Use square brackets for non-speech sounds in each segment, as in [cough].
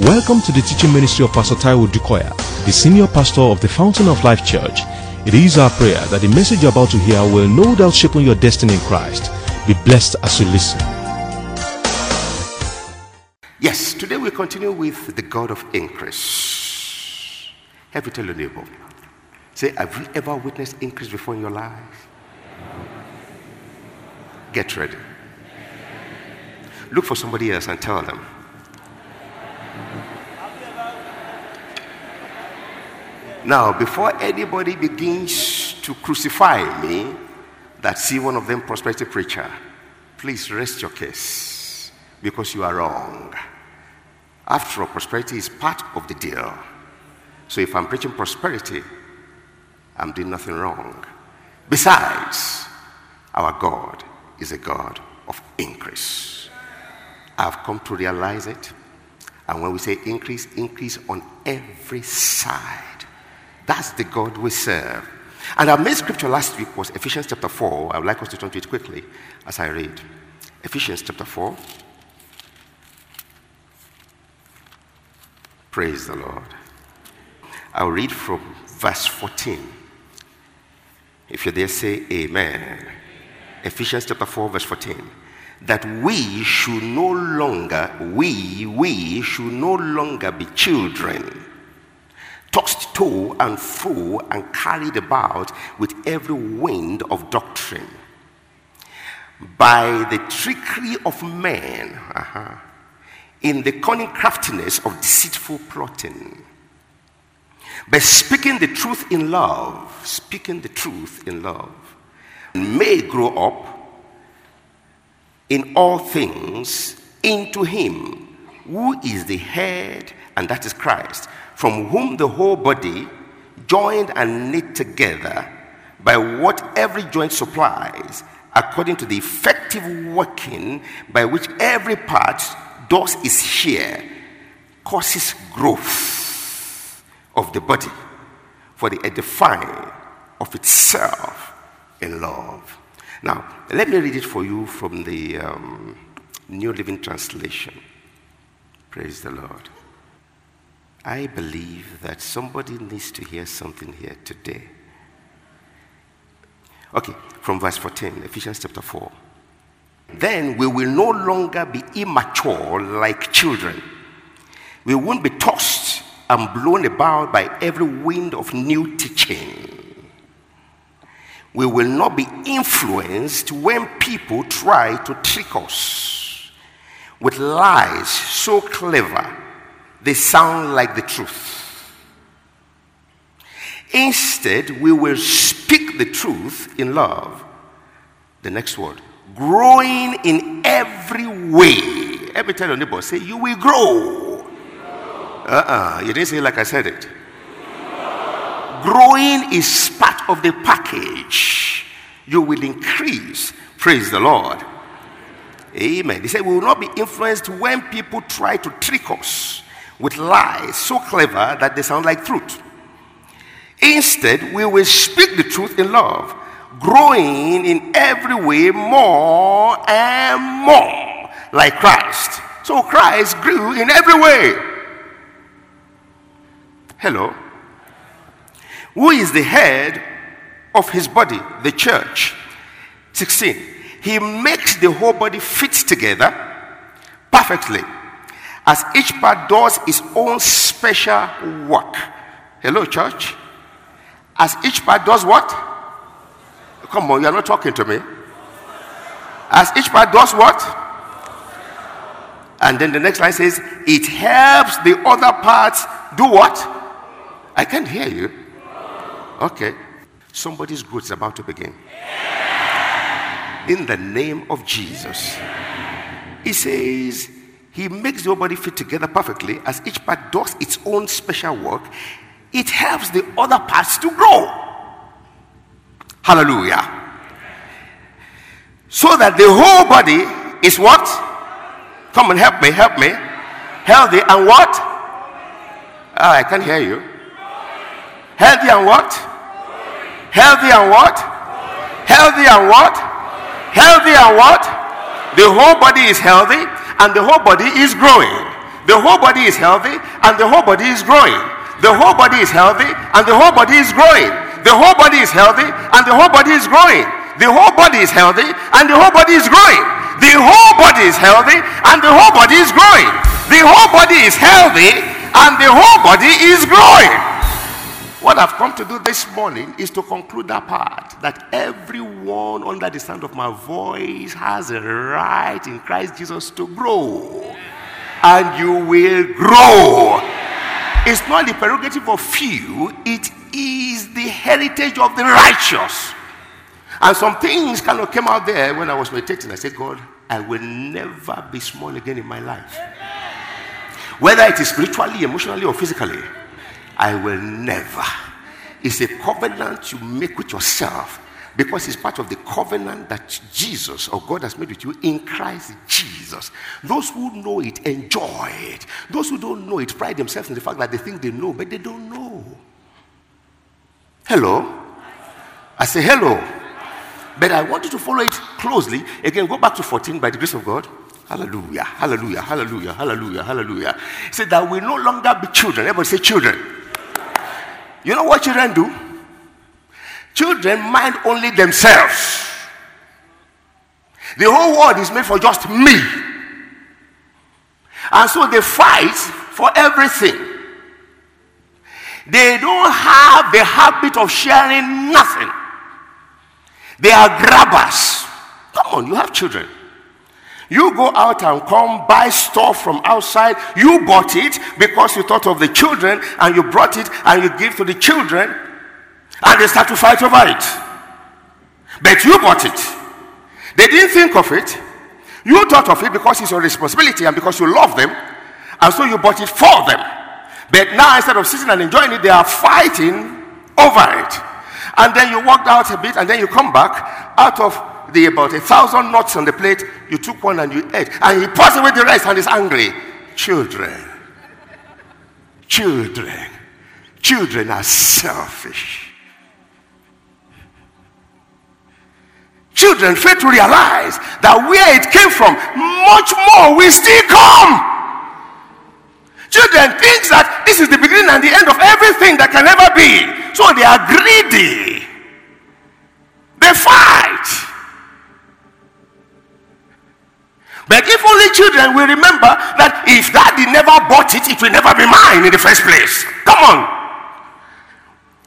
Welcome to the teaching ministry of Pastor Taiwo Odukoya, the senior pastor of the Fountain of Life Church. It is our prayer that the message you're about to hear will no doubt shape your destiny in Christ. Be blessed as you listen. Yes, today we continue with the God of increase. Have you tell your neighbor? Say, have you ever witnessed increase before in your life? Get ready. Look for somebody else and tell them. Now, before anybody begins to crucify me, that see one of them prosperity preacher, please rest your case because you are wrong. After all, prosperity is part of the deal. So if I'm preaching prosperity, I'm doing nothing wrong. Besides, our God is a God of increase. I've come to realize it. And when we say increase, increase on every side. That's the God we serve. And our main scripture last week was Ephesians chapter 4. I would like us to turn to it quickly as I read. Ephesians chapter 4. Praise the Lord. I'll read from verse 14. If you're there, say amen. Ephesians chapter 4, verse 14. That we should no longer, we, we should no longer be children. Tossed to and fro and carried about with every wind of doctrine. By the trickery of men uh-huh, in the cunning craftiness of deceitful plotting. By speaking the truth in love speaking the truth in love. May grow up in all things into him who is the head and that is christ from whom the whole body, joined and knit together by what every joint supplies, according to the effective working by which every part does its share, causes growth of the body for the edifying of itself in love. Now, let me read it for you from the um, New Living Translation. Praise the Lord. I believe that somebody needs to hear something here today. Okay, from verse 14, Ephesians chapter 4. Then we will no longer be immature like children. We won't be tossed and blown about by every wind of new teaching. We will not be influenced when people try to trick us with lies so clever they sound like the truth. Instead, we will speak the truth in love. The next word growing in every way. Every time your neighbor say, You will grow. Uh uh-uh, uh You didn't say like I said it. Growing is part of the package. You will increase. Praise the Lord. Amen. He said, We will not be influenced when people try to trick us with lies so clever that they sound like truth. Instead, we will speak the truth in love, growing in every way more and more like Christ. So Christ grew in every way. Hello. Who is the head of his body, the church? 16. He makes the whole body fit together perfectly as each part does its own special work. Hello, church? As each part does what? Come on, you're not talking to me. As each part does what? And then the next line says, it helps the other parts do what? I can't hear you. Okay. Somebody's growth is about to begin. In the name of Jesus. He says, he makes the whole body fit together perfectly as each part does its own special work. It helps the other parts to grow. Hallelujah. So that the whole body is what? Come and help me, help me. Healthy and what? Oh, I can't hear you. Healthy and what? Healthy and what? Healthy and what? Healthy and what? The whole body is healthy and the whole body is growing. The whole body is healthy and the whole body is growing. The whole body is healthy and the whole body is growing. The whole body is healthy and the whole body is growing. The whole body is healthy and the whole body is growing. The whole body is healthy and the whole body is growing. The whole body is healthy and the whole body is growing. What I've come to do this morning is to conclude that part that everyone under the sound of my voice has a right in Christ Jesus to grow. And you will grow. It's not the prerogative of few, it is the heritage of the righteous. And some things kind of came out there when I was meditating. I said, God, I will never be small again in my life. Whether it is spiritually, emotionally, or physically. I will never. It's a covenant you make with yourself because it's part of the covenant that Jesus or God has made with you in Christ Jesus. Those who know it enjoy it. Those who don't know it pride themselves in the fact that they think they know, but they don't know. Hello? I say hello. But I want you to follow it closely. Again, go back to 14 by the grace of God. Hallelujah, hallelujah, hallelujah, hallelujah, hallelujah. Say that we no longer be children. Everybody say children. You know what children do? Children mind only themselves. The whole world is made for just me. And so they fight for everything. They don't have the habit of sharing nothing. They are grabbers. Come on, you have children. You go out and come buy stuff from outside. You bought it because you thought of the children and you brought it and you give to the children and they start to fight over it. But you bought it. They didn't think of it. You thought of it because it's your responsibility and because you love them. And so you bought it for them. But now instead of sitting and enjoying it, they are fighting over it. And then you walked out a bit and then you come back out of the about a thousand nuts on the plate, you took one and you ate. And he passed away the rest and is angry. Children. Children. Children are selfish. Children fail to realize that where it came from, much more will still come. Children think that this is the beginning and the end of everything that can ever be. So they are greedy. They fight. But if only children will remember that if daddy never bought it, it will never be mine in the first place. Come on.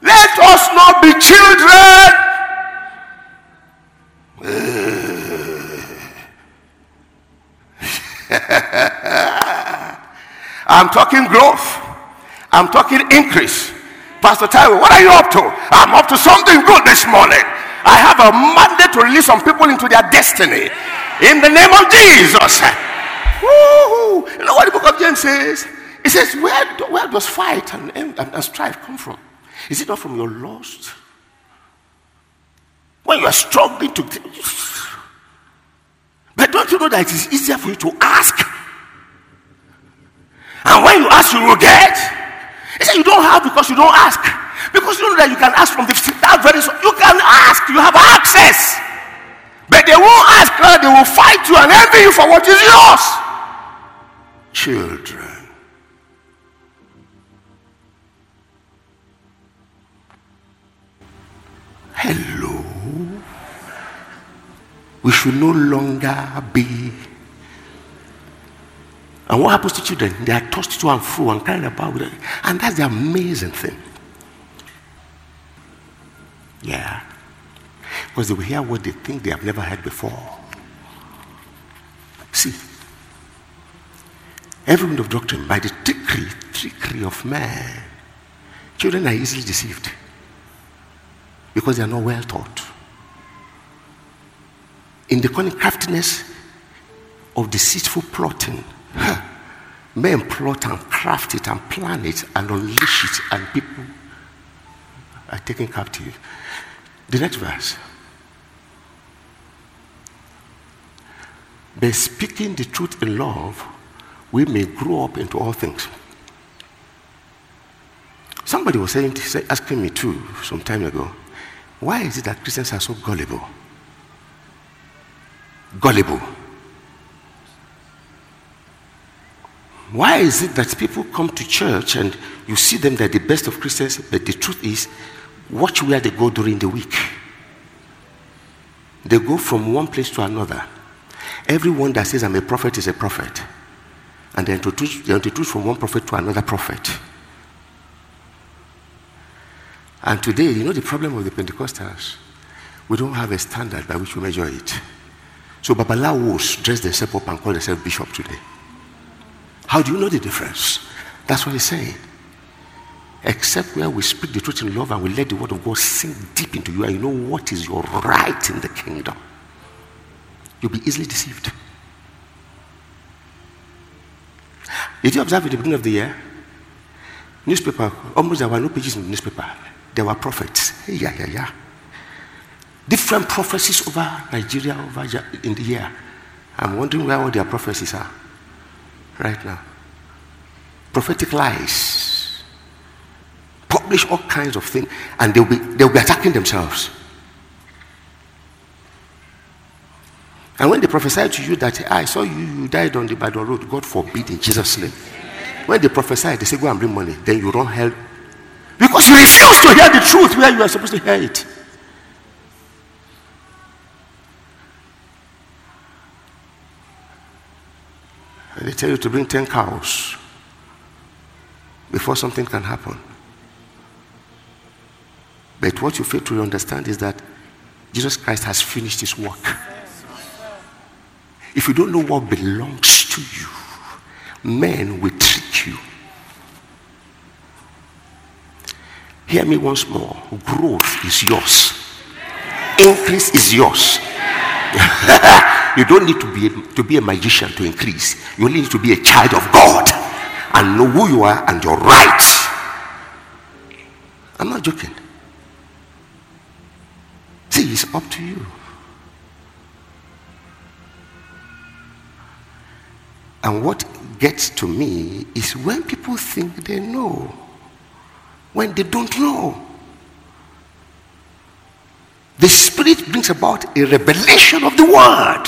Let us not be children. [laughs] I'm talking growth. I'm talking increase. Pastor Taiwo, what are you up to? I'm up to something good this morning. I have a mandate to release some people into their destiny. In the name of Jesus. Woo-hoo. You know what the book of James says? It says, Where, where does fight and, and, and strife come from? Is it not from your lust? When you are struggling to. But don't you know that it is easier for you to ask? And when you ask, you will get. He said, You don't have because you don't ask. Because you know that you can ask from the that very you can ask, you have access. But they won't ask God, they will fight you and envy you for what is yours. Children. Hello. We should no longer be. And what happens to children? They are tossed to and fro and carried about with it. And that's the amazing thing. Yeah. Because they will hear what they think they have never heard before. See, every wind of doctrine, by the trickery, trickery of man, children are easily deceived because they are not well taught. In the cunning craftiness of deceitful plotting, men plot and craft it and plan it and unleash it, and people are taken captive. The next verse. By speaking the truth in love, we may grow up into all things. Somebody was saying, asking me too some time ago, why is it that Christians are so gullible? Gullible. Why is it that people come to church and you see them, they're the best of Christians, but the truth is, watch where they go during the week. They go from one place to another. Everyone that says I'm a prophet is a prophet. And they introduce, they introduce from one prophet to another prophet. And today, you know the problem of the Pentecostals? We don't have a standard by which we measure it. So Babalawos dress themselves up and call themselves bishop today. How do you know the difference? That's what he's saying. Except where we speak the truth in love and we let the word of God sink deep into you and you know what is your right in the kingdom. You'll be easily deceived. Did you observe at the beginning of the year? Newspaper, almost there were no pages in the newspaper. There were prophets. Yeah, yeah, yeah. Different prophecies over Nigeria over in the year. I'm wondering where all their prophecies are right now. Prophetic lies. Publish all kinds of things, and they'll be, they'll be attacking themselves. And when they prophesy to you that I saw you, you died on the Ibadan road, God forbid in Jesus' name. When they prophesy, they say, Go and bring money. Then you run hell. Because you refuse to hear the truth where you are supposed to hear it. And they tell you to bring 10 cows before something can happen. But what you fail to understand is that Jesus Christ has finished his work. If you don't know what belongs to you, men will trick you. Hear me once more. Growth is yours. Increase is yours. [laughs] you don't need to be, to be a magician to increase. You only need to be a child of God and know who you are and your rights. I'm not joking. See, it's up to you. And what gets to me is when people think they know, when they don't know. The Spirit brings about a revelation of the Word.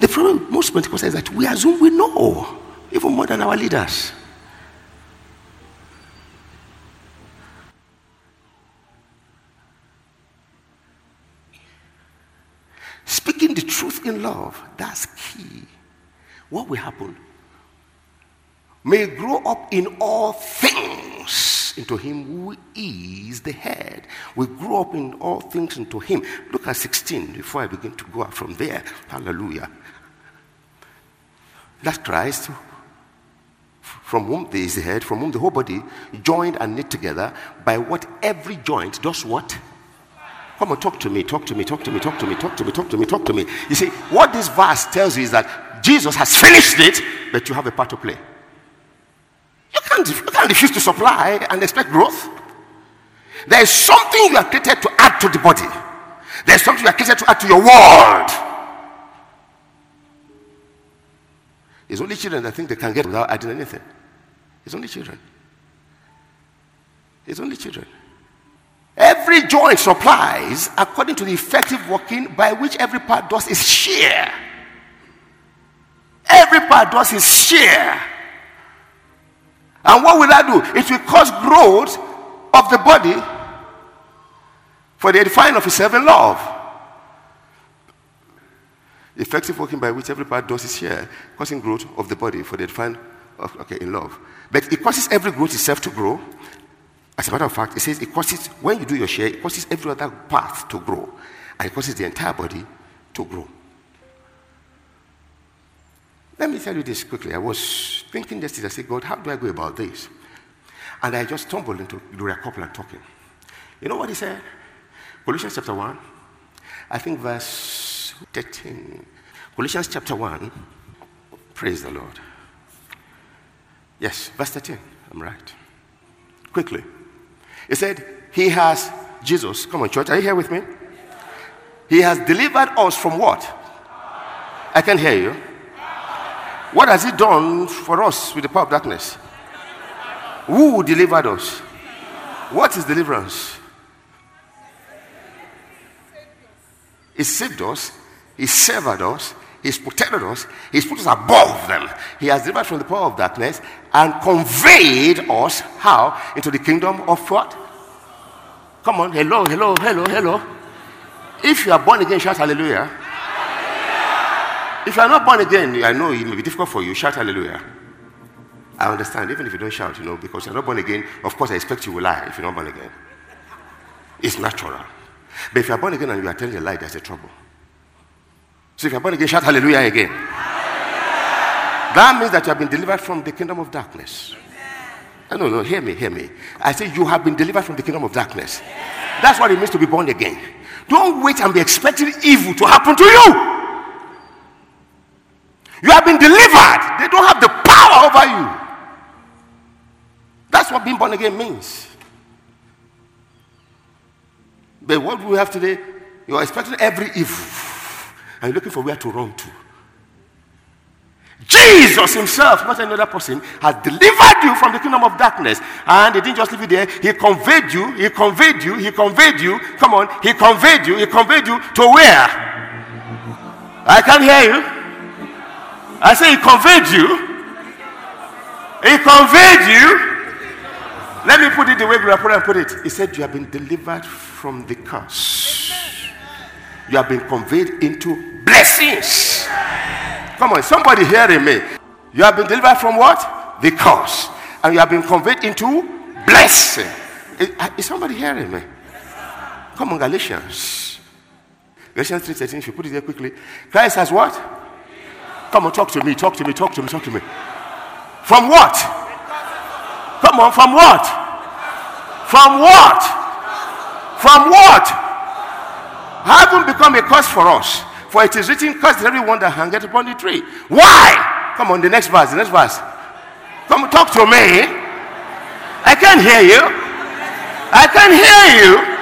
The problem most Pentecostals is that we assume we know, even more than our leaders. Speaking the truth in love, that's key what will happen? May grow up in all things into him who is the head. We grow up in all things into him. Look at 16 before I begin to go out from there. Hallelujah. That's Christ, from whom there is the head, from whom the whole body joined and knit together by what every joint does what? Come on, talk to me, talk to me, talk to me, talk to me, talk to me, talk to me, talk to me. You see, what this verse tells you is that Jesus has finished it, but you have a part to play. You can't, you can't refuse to supply and expect growth. There is something you are created to add to the body. There's something you are created to add to your world. It's only children that think they can get without adding anything. It's only children. It's only children. Every joint supplies according to the effective working by which every part does its share. Every part does its share. And what will that do? It will cause growth of the body for the edifying of itself in love. Effective working by which every part does its share, causing growth of the body for the edifying of, okay, in love. But it causes every growth itself to grow as a matter of fact, it says it causes, when you do your share, it causes every other part to grow. And it causes the entire body to grow. Let me tell you this quickly. I was thinking yesterday, I said, God, how do I go about this? And I just stumbled into Gloria Copeland talking. You know what he said? Colossians chapter 1, I think verse 13. Colossians chapter 1, praise the Lord. Yes, verse 13, I'm right. Quickly. He said, He has, Jesus, come on, church, are you here with me? He has delivered us from what? I can hear you. What has He done for us with the power of darkness? Who delivered us? What is deliverance? He saved us, He severed us, He's protected us. He's put us above them. He has delivered from the power of darkness and conveyed us how? Into the kingdom of what? Come on, hello, hello, hello, hello. If you are born again, shout hallelujah. If you are not born again, I know it may be difficult for you, shout hallelujah. I understand, even if you don't shout, you know, because you're not born again, of course I expect you will lie if you're not born again. It's natural. But if you're born again and you are telling a lie, there's a trouble. So if you're born again, shout hallelujah again. That means that you have been delivered from the kingdom of darkness. No, no, no, hear me, hear me. I say you have been delivered from the kingdom of darkness. That's what it means to be born again. Don't wait and be expecting evil to happen to you. You have been delivered. They don't have the power over you. That's what being born again means. But what we have today, you are expecting every evil and you're looking for where to run to. Jesus himself, not another person, has delivered you from the kingdom of darkness. And he didn't just leave you there, he conveyed you, he conveyed you, he conveyed you. Come on, he conveyed you, he conveyed you to where? I can't hear you. I say he conveyed you. He conveyed you let me put it the way we Grandpa put it. He said, You have been delivered from the curse. You have been conveyed into blessings. Come on, somebody hearing me. You have been delivered from what? The curse. And you have been conveyed into blessing. Is, uh, is somebody hearing me? Come on, Galatians. Galatians 3:13, if you put it there quickly. Christ has what? Come on, talk to me, talk to me, talk to me, talk to me. From what? Come on, from what? From what? From what? Haven't become a curse for us. For it is written, curse everyone that hangeth upon the tree. Why? Come on, the next verse, the next verse. Come talk to me. I can't hear you. I can't hear you.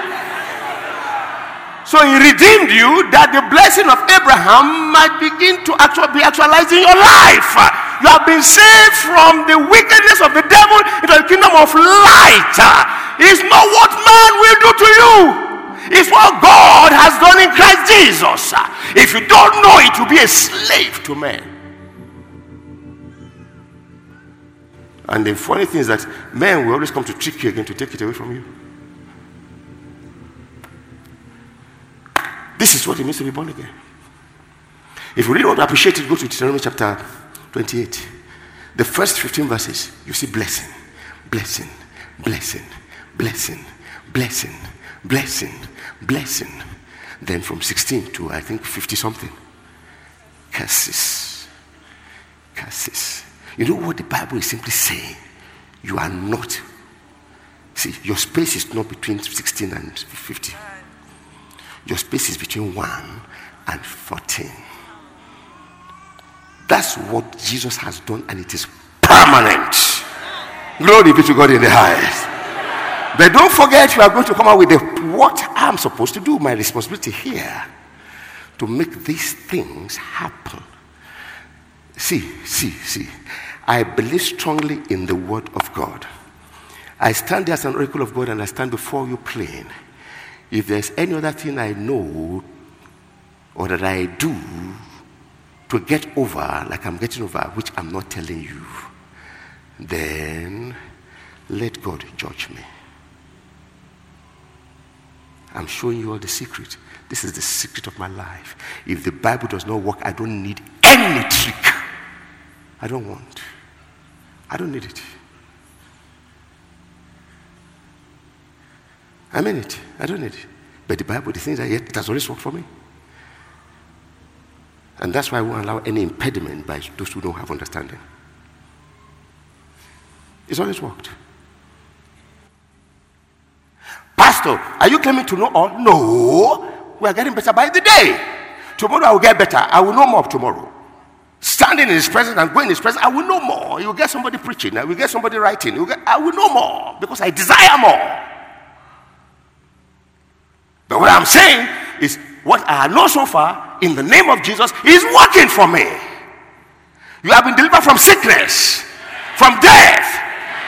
So he redeemed you that the blessing of Abraham might begin to actually be actualized in your life. You have been saved from the wickedness of the devil into the kingdom of light. It's not what man will do to you. It's what God has done in Christ Jesus. If you don't know it, you'll be a slave to men. And the funny thing is that men will always come to trick you again to take it away from you. This is what it means to be born again. If you really want to appreciate it, go to Deuteronomy chapter 28. The first 15 verses, you see blessing, blessing, blessing, blessing, blessing, blessing, blessing. Then from 16 to I think 50 something, curses. Curses. You know what the Bible is simply saying? You are not. See, your space is not between 16 and 50. Your space is between 1 and 14. That's what Jesus has done, and it is permanent. Glory be to God in the highest. But don't forget, you are going to come out with the, what I'm supposed to do, my responsibility here to make these things happen. See, see, see. I believe strongly in the Word of God. I stand there as an oracle of God and I stand before you plain. If there's any other thing I know or that I do to get over, like I'm getting over, which I'm not telling you, then let God judge me. I'm showing you all the secret. This is the secret of my life. If the Bible does not work, I don't need any trick. I don't want. I don't need it. I mean it. I don't need it. But the Bible, the things I get, it has always worked for me. And that's why I won't allow any impediment by those who don't have understanding. It's always worked. Pastor, are you claiming to know all? No. We are getting better by the day. Tomorrow I will get better. I will know more tomorrow. Standing in his presence and going in his presence, I will know more. You will get somebody preaching. I will get somebody writing. Get, I will know more because I desire more. But what I'm saying is what I know so far in the name of Jesus is working for me. You have been delivered from sickness, from death,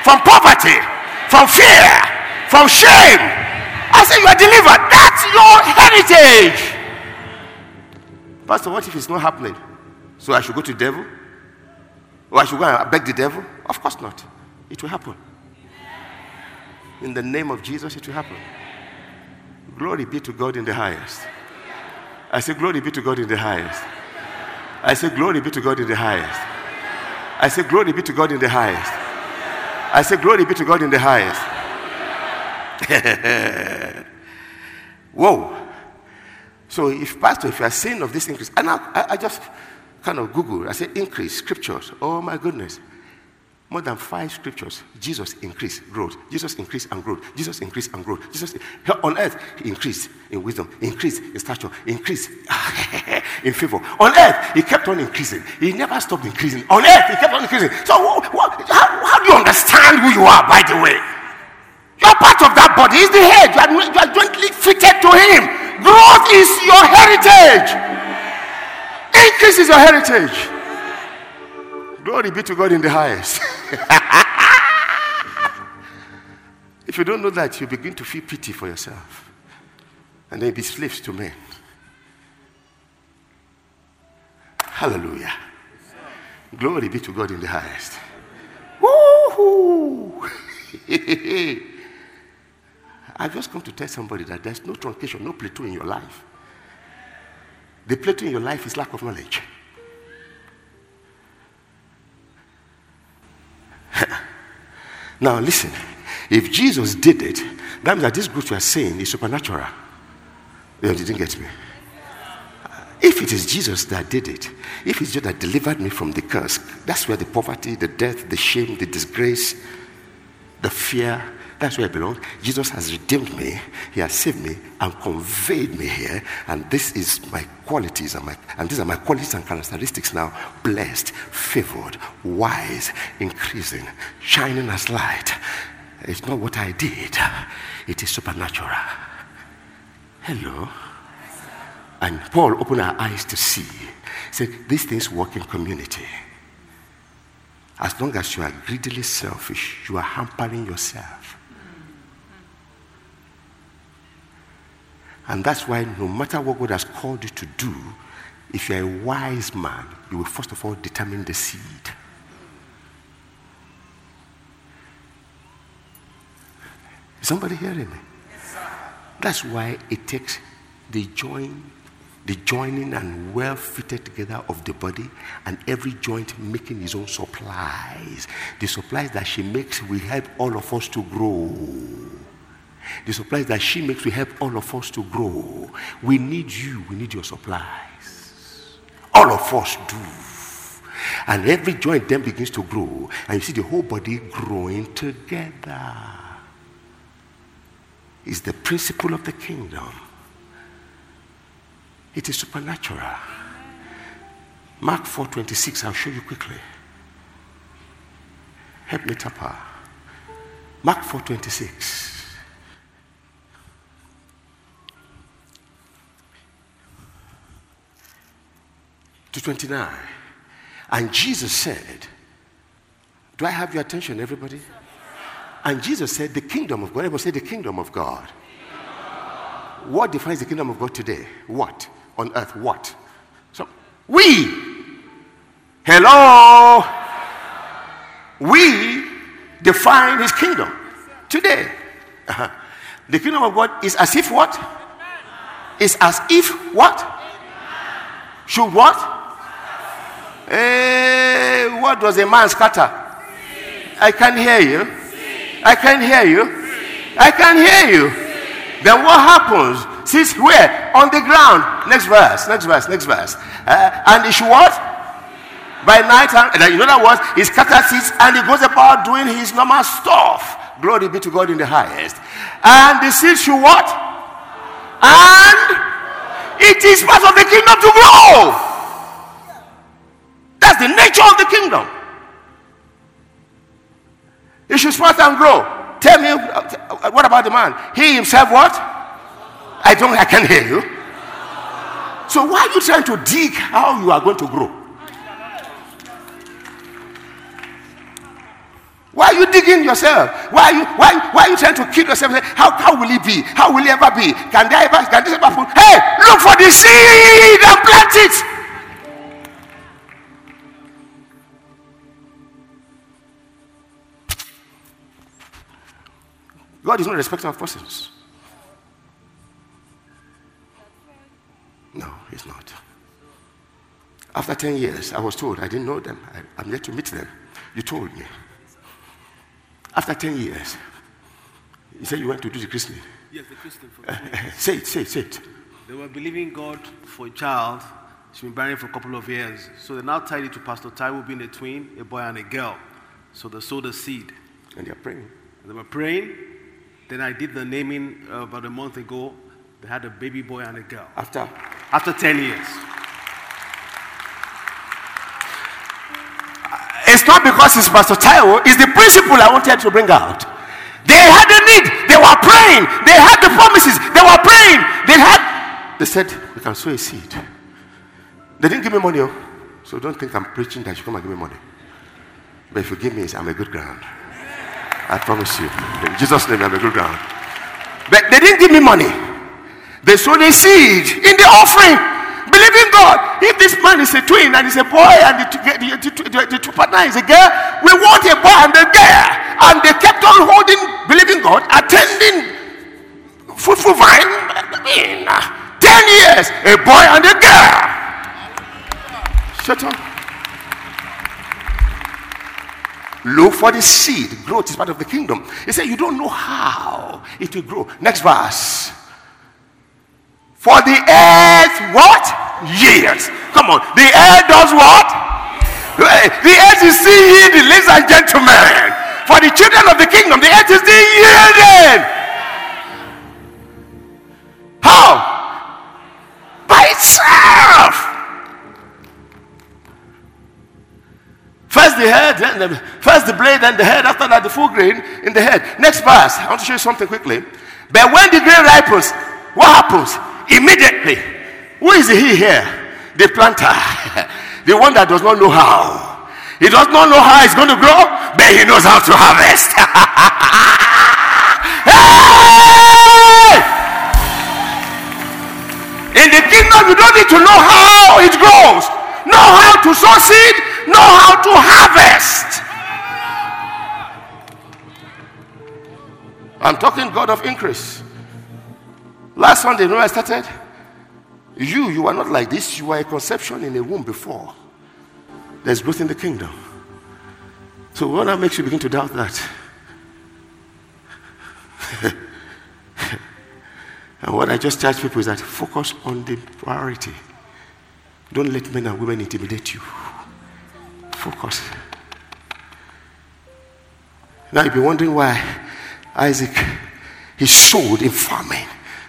from poverty, from fear, from shame. I say you are delivered. That's your heritage. Pastor, what if it's not happening? So I should go to the devil? Or I should go and beg the devil? Of course not. It will happen. In the name of Jesus, it will happen. Glory be to God in the highest. I say, Glory be to God in the highest. I say, Glory be to God in the highest. I say, Glory be to God in the highest. I say, Glory be to God in the highest. [laughs] Whoa. So, if, Pastor, if you are saying of this increase, and I, I, I just kind of Google, I say, increase, scriptures. Oh, my goodness more than five scriptures, Jesus increased growth. Jesus increased and growth. Jesus increased and growth. Jesus on earth he increased in wisdom, increased in stature, increased [laughs] in favor. On earth he kept on increasing. He never stopped increasing. On earth he kept on increasing. So what, what, how, how, do you understand who you are? By the way, you're part of that body. He's the head. You are, you are jointly fitted to him. Growth is your heritage. Increase is your heritage. Glory be to God in the highest. [laughs] if you don't know that, you begin to feel pity for yourself and then be slaves to men. Hallelujah. Glory be to God in the highest. Woo-hoo. [laughs] I've just come to tell somebody that there's no truncation, no plateau in your life. The plateau in your life is lack of knowledge. Now, listen. If Jesus did it, that means that this group you are saying is supernatural. You didn't get me. If it is Jesus that did it, if it's Jesus that delivered me from the curse, that's where the poverty, the death, the shame, the disgrace, the fear, that's where I belong. Jesus has redeemed me. He has saved me and conveyed me here. And this is my qualities and, my, and these are my qualities and characteristics now. Blessed, favored, wise, increasing, shining as light. It's not what I did. It is supernatural. Hello. And Paul opened our eyes to see. He said, these things work in community. As long as you are greedily selfish, you are hampering yourself. And that's why no matter what God has called you to do, if you're a wise man, you will first of all determine the seed. Is somebody hearing me? Yes, that's why it takes the join, the joining and well fitted together of the body, and every joint making his own supplies. The supplies that she makes will help all of us to grow. The supplies that she makes will help all of us to grow. We need you, we need your supplies. All of us do. And every joint then begins to grow, and you see the whole body growing together. It's the principle of the kingdom. It is supernatural. Mark 4:26, I'll show you quickly. Help me, Tapa. Mark 4:26. to 29. And Jesus said, Do I have your attention, everybody? And Jesus said, The kingdom of God. Everybody say, The kingdom of God. What defines the kingdom of God today? What? On earth, what? So, we. Hello. We define his kingdom today. Uh-huh. The kingdom of God is as if what? Is as if what? Should what? Hey, eh, what does a man scatter? I can't hear you. I can't hear you. I can't hear you. Then what happens? Sits where? On the ground. Next verse, next verse, next verse. Uh, and he should what? By night, and in other words, he scatters seeds and he goes about doing his normal stuff. Glory be to God in the highest. And the seed should what? And it is part of the kingdom to grow. That's the nature of the kingdom. It should sprout and grow. Tell me, uh, what about the man? He himself, what? I don't, I can't hear you. So why are you trying to dig how you are going to grow? Why are you digging yourself? Why are you, why, why are you trying to kill yourself? How, how will it be? How will it ever be? Can there ever, can this ever happen? Hey, look for the seed and plant it. God is not a respecter of persons. No, He's not. After 10 years, I was told I didn't know them. I, am yet to meet them. You told me. After 10 years, you said you went to do the christening. Yes, the christening. For uh, say it, say it, say it. They were believing God for a child. She's been barren for a couple of years. So they now tied it to Pastor Taiwo being a twin, a boy and a girl. So they sowed the seed. And they're praying. And they were praying. Then I did the naming uh, about a month ago. They had a baby boy and a girl. After? After 10 years. It's not because it's Pastor Taiwo, it's the principle I wanted to bring out. They had a need, they were praying, they had the promises, they were praying, they had. They said, We can sow a seed. They didn't give me money, oh. so don't think I'm preaching that you come and give me money. But if you give me, I'm a good ground. I promise you. In Jesus' name, I'm a good ground. But they didn't give me money. They sowed seed in the offering. Believing God. If this man is a twin and he's a boy and the, the, the, the, partner is a girl, we want a boy and a girl. And they kept on holding, believing God, attending fruitful vine. I mean, uh, 10 years, a boy and a girl. Shut up. Look for the seed. Growth is part of the kingdom. He said, You don't know how it will grow. Next verse. For the earth, what? Years. Come on. The earth does what? The earth is still yielding, ladies and gentlemen. For the children of the kingdom, the earth is still yielding. How? By itself. First the head, then the, first the blade, then the head. After that, the full grain in the head. Next verse. I want to show you something quickly. But when the grain ripens, what happens? Immediately. Who is he here? The planter. [laughs] the one that does not know how. He does not know how it's going to grow, but he knows how to harvest. [laughs] hey! In the kingdom, you don't need to know how it grows. Know how to sow seed, know how to harvest. I'm talking God of increase. Last Sunday, you know I started? You, you are not like this. You are a conception in a womb before. There's growth in the kingdom. So what that makes you begin to doubt that? [laughs] and what I just charge people is that focus on the priority. Don't let men and women intimidate you. Focus. Now you'll be wondering why Isaac he sowed in farming.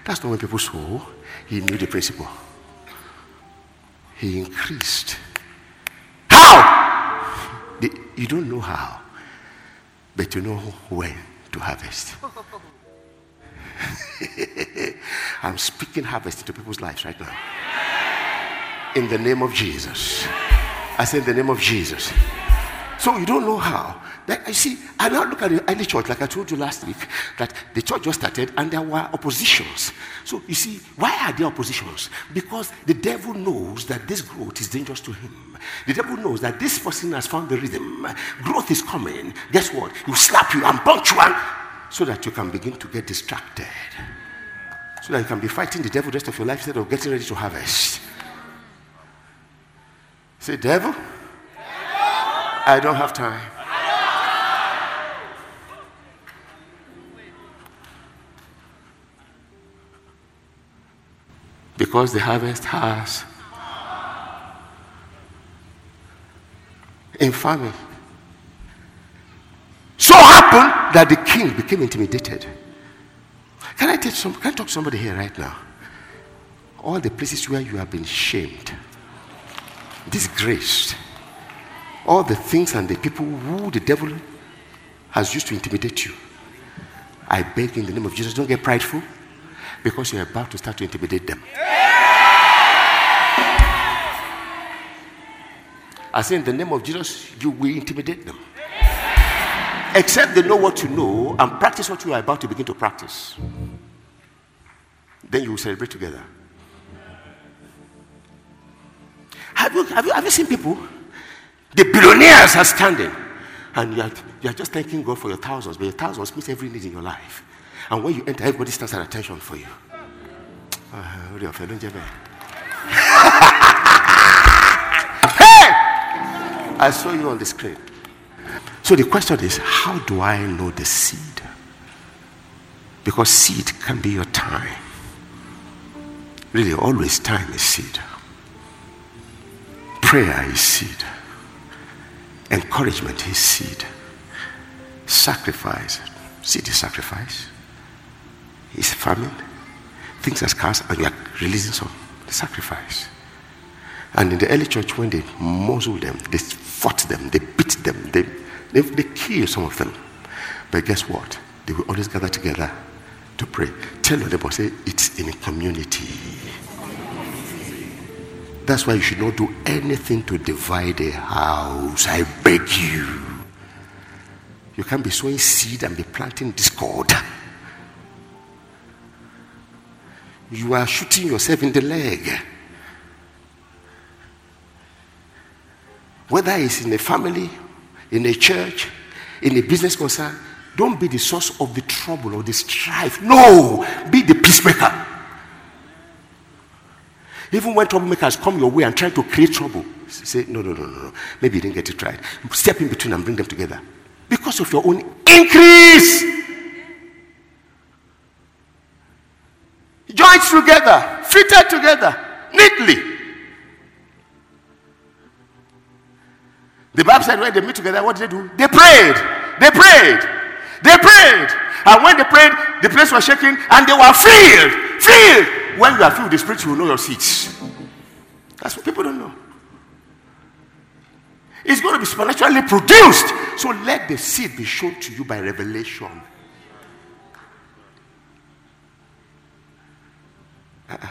That's not when people saw. He knew the principle. He increased. How? you don't know how, but you know when to harvest. [laughs] I'm speaking harvest into people's lives right now. In the name of Jesus. I say in the name of Jesus. So you don't know how. Like, I see, I now look at the early church, like I told you last week, that the church just started and there were oppositions. So you see, why are there oppositions? Because the devil knows that this growth is dangerous to him. The devil knows that this person has found the rhythm. Growth is coming. Guess what? He will slap you and punch you and, so that you can begin to get distracted. So that you can be fighting the devil the rest of your life instead of getting ready to harvest. Say, devil. I don't have time. Because the harvest has. In farming. So happened that the king became intimidated. Can I, tell some, can I talk to somebody here right now? All the places where you have been shamed, disgraced, all the things and the people who the devil has used to intimidate you. I beg in the name of Jesus, don't get prideful because you're about to start to intimidate them. I say, in the name of Jesus, you will intimidate them. Except they know what you know and practice what you are about to begin to practice. Then you will celebrate together. Have you, have you, have you seen people? The billionaires are standing. And you are, you are just thanking God for your thousands, but your thousands meet every need in your life. And when you enter, everybody stands at attention for you. Uh, [laughs] hey! I saw you on the screen. So the question is how do I know the seed? Because seed can be your time. Really, always time is seed. Prayer is seed. Encouragement is seed. Sacrifice. Seed is sacrifice. Is famine. Things are scarce and you are releasing some. The sacrifice. And in the early church, when they muzzled them, they fought them, they beat them, they, they, they killed some of them. But guess what? They will always gather together to pray. Tell your neighbor, say, it's in a community. That's why you should not do anything to divide a house. I beg you. You can't be sowing seed and be planting discord. You are shooting yourself in the leg. Whether it's in a family, in a church, in a business concern, don't be the source of the trouble or the strife. No, be the peacemaker. Even when troublemakers come your way and try to create trouble, say, no, no, no, no, no. Maybe you didn't get it right. Step in between and bring them together. Because of your own increase. Joined together, fitted together, neatly. The Bible said when they meet together, what did they do? They prayed. They prayed. They prayed. And when they prayed, the place was shaking and they were filled. Filled when you are filled with the Spirit, you will know your seeds. That's what people don't know. It's going to be supernaturally produced. So let the seed be shown to you by revelation. Uh-uh.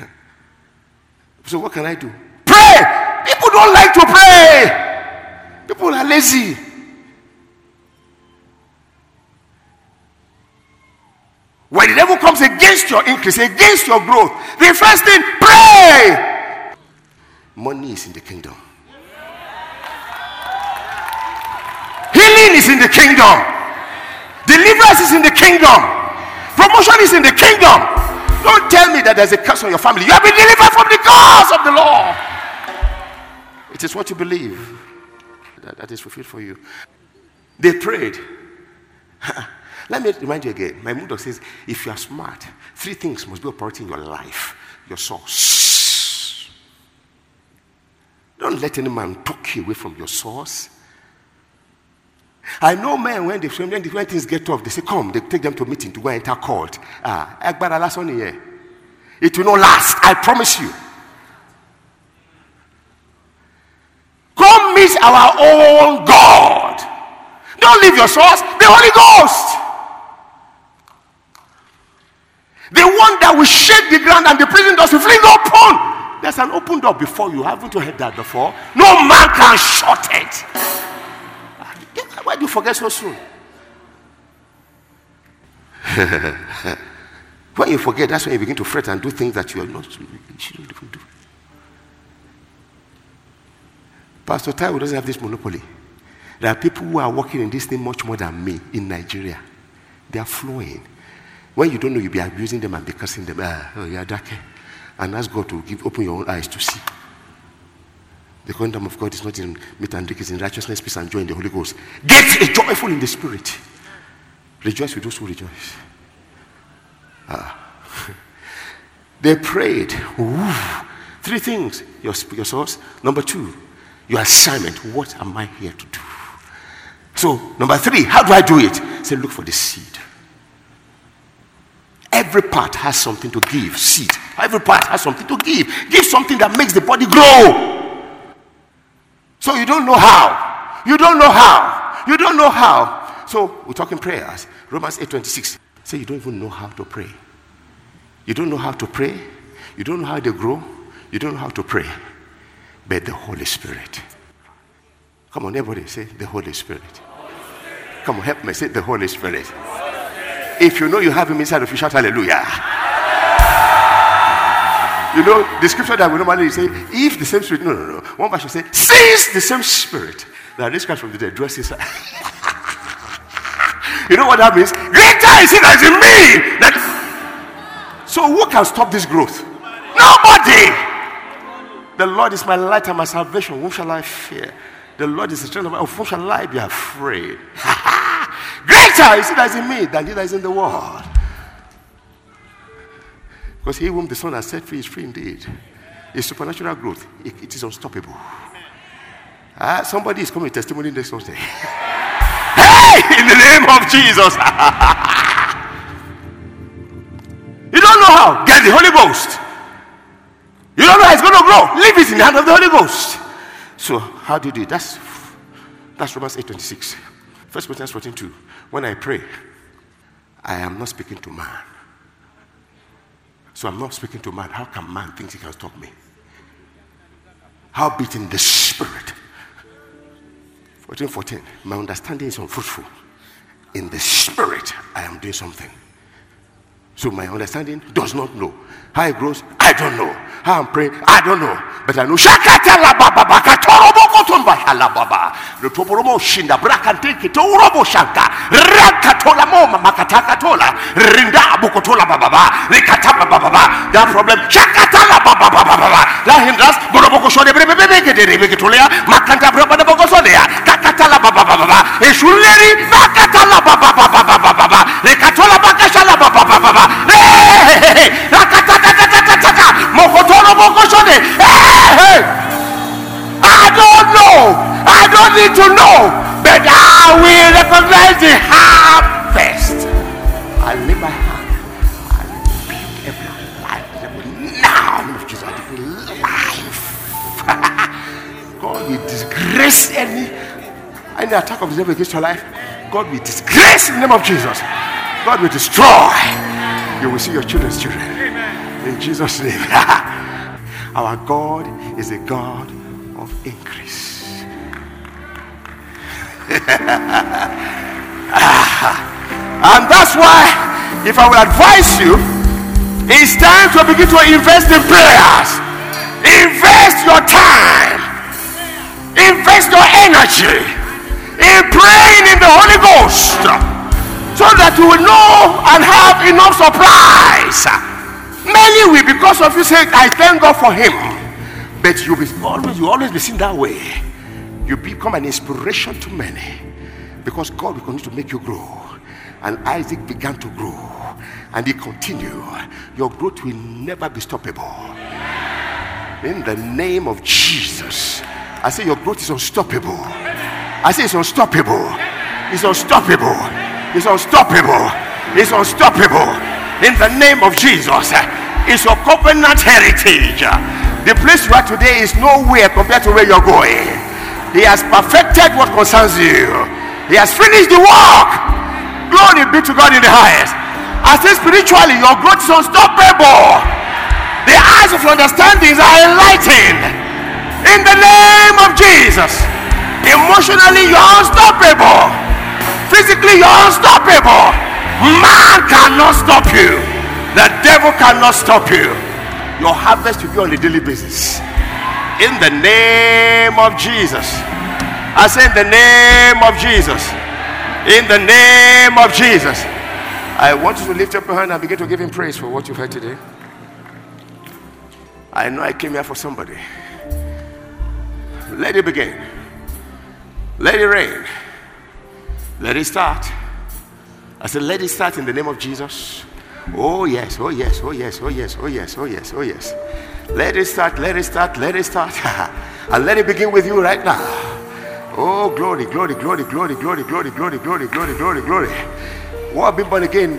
[laughs] So what can I do? Pray! People don't like to pray. People are lazy. When the devil comes against your increase, against your growth, the first thing, pray. Money is in the kingdom. Healing is in the kingdom. Deliverance is in the kingdom. Promotion is in the kingdom. Don't tell me that there's a curse on your family. You have been delivered from the curse of the law. It is what you believe that, that is fulfilled for you. They prayed. Let me remind you again. My mood says, if you are smart, three things must be operating in your life your source. Don't let any man talk you away from your source. I know men when they when, when things get tough, they say, Come, they take them to a meeting to go enter court. Ah, Agbara last one here. It will not last, I promise you. Come meet our own God. Don't leave your source, the Holy Ghost. The one that will shake the ground and the prison doors will fling open. There's an open door before you. Haven't you heard that before? No man can shut it. Ah, why do you forget so soon? [laughs] when you forget, that's when you begin to fret and do things that you are not you shouldn't even do. Pastor Taiwo doesn't have this monopoly. There are people who are working in this thing much more than me in Nigeria. They are flowing. When you don't know, you'll be abusing them and be cursing them. Ah, oh, are dark. And ask God to give, open your own eyes to see. The kingdom of God is not in meat and drink, it's in righteousness, peace, and joy in the Holy Ghost. Get joyful in the Spirit. Rejoice with those who rejoice. Ah. [laughs] they prayed. Ooh. Three things your, your source. Number two, your assignment. What am I here to do? So, number three, how do I do it? Say, look for the seed. Every part has something to give. Seed. Every part has something to give. Give something that makes the body grow. So you don't know how. You don't know how. You don't know how. So we're talking prayers. Romans 8:26. Say you don't even know how to pray. You don't know how to pray. You don't know how to grow. You don't know how to pray. But the Holy Spirit. Come on, everybody say the Holy Spirit. Holy Spirit. Come on, help me say the Holy Spirit. If you know you have him inside of you, shout hallelujah. You know, the scripture that we normally say, if the same spirit, no, no, no. One version say, since the same spirit that raised Christ from the dead dwells inside. [laughs] you know what that means? Greater is he that is in me. That... So who can stop this growth? Nobody. The Lord is my light and my salvation. Whom shall I fear? The Lord is the strength of my life. Of whom shall I be afraid? [laughs] Greater is he that is in me than he that is in the world. Because he whom the Son has set free is free indeed. It's supernatural growth. it, it is unstoppable. Uh, somebody is coming with testimony next Sunday. [laughs] hey, in the name of Jesus. [laughs] you don't know how. Get the Holy Ghost. You don't know how it's going to grow. Leave it in the hand of the Holy Ghost. So, how do you do it? That's, that's Romans 8 26. 1 Corinthians 14 2. When I pray, I am not speaking to man. So I'm not speaking to man. How can man think he can stop me? How bit in the spirit? 14 14. My understanding is unfruitful. In the spirit, I am doing something. So my understanding does not know. How it grows, I don't know. How I'm praying, I don't know. But I know baba. Rutoboromoushinda brakantekitouroboshanka rakatola moma makatakatola rinda bukotola bababa rikataba bababa that problem chakatala bababababa la hindras borobokosone brebebebegederebegitolea makanta brabadabogosolea kakatala bababababa eshuleri bakatala babababababa rikatola bakashala babababa any attack of the devil against your life. God will disgrace in the name of Jesus. God will destroy. You will see your children's children. Amen. In Jesus' name. [laughs] Our God is a God of increase. [laughs] and that's why, if I will advise you, it's time to begin to invest in prayers. Invest your time. Invest your energy in praying in the Holy Ghost so that you will know and have enough supplies. Many will, because of you, say, I thank God for him. But you will always, always be seen that way. You become an inspiration to many because God will continue to make you grow. And Isaac began to grow and he continued. Your growth will never be stoppable. In the name of Jesus, I say your growth is unstoppable. I say it's unstoppable. It's unstoppable. It's unstoppable. It's unstoppable. In the name of Jesus, it's your covenant heritage. The place you are today is nowhere compared to where you're going. He has perfected what concerns you. He has finished the work. Glory be to God in the highest. I say spiritually, your growth is unstoppable. The eyes of your understanding are enlightened. In the name of Jesus. Emotionally, you're unstoppable. Physically, you're unstoppable. Man cannot stop you. The devil cannot stop you. Your harvest will be on a daily basis. In the name of Jesus. I say, in the name of Jesus. In the name of Jesus. I want you to lift up your hand and begin to give him praise for what you've heard today. I know I came here for somebody. Let it begin. Let it rain. Let it start. I said, let it start in the name of Jesus. Oh, yes, oh, yes, oh, yes, oh, yes, oh, yes, oh, yes, oh, yes. Let it start, let it start, let it start. and let it begin with you right now. Oh, glory, glory, glory, glory, glory, glory, glory, glory, glory, glory, glory. What being born again,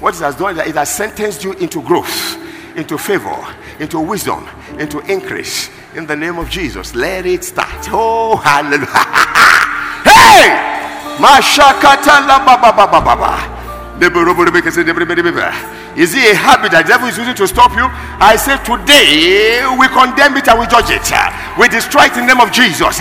what it has done is it has sentenced you into growth, into favor, into wisdom, into increase. In the name of Jesus, let it start. Oh, hallelujah. Hey! Mashakata la ba ba ba. Is it a habit that the devil is using to stop you? I say today we condemn it and we judge it. We destroy it in the name of Jesus.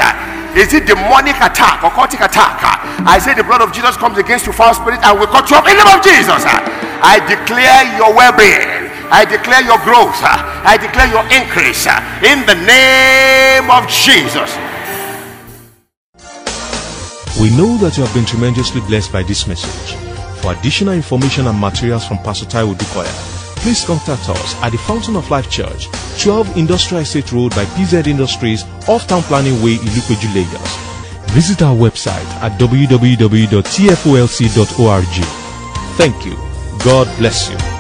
Is it demonic attack, occultic attack? I say the blood of Jesus comes against you, foul spirit, and we cut you off in the name of Jesus. I declare your well-being. I declare your growth. I declare your increase in the name of Jesus. We know that you have been tremendously blessed by this message. For additional information and materials from Pastor Taiwo Odukoya, please contact us at the Fountain of Life Church, 12 Industrial Estate Road by PZ Industries, off Town Planning Way, Ilupeju, Lagos. Visit our website at www.tfolc.org. Thank you. God bless you.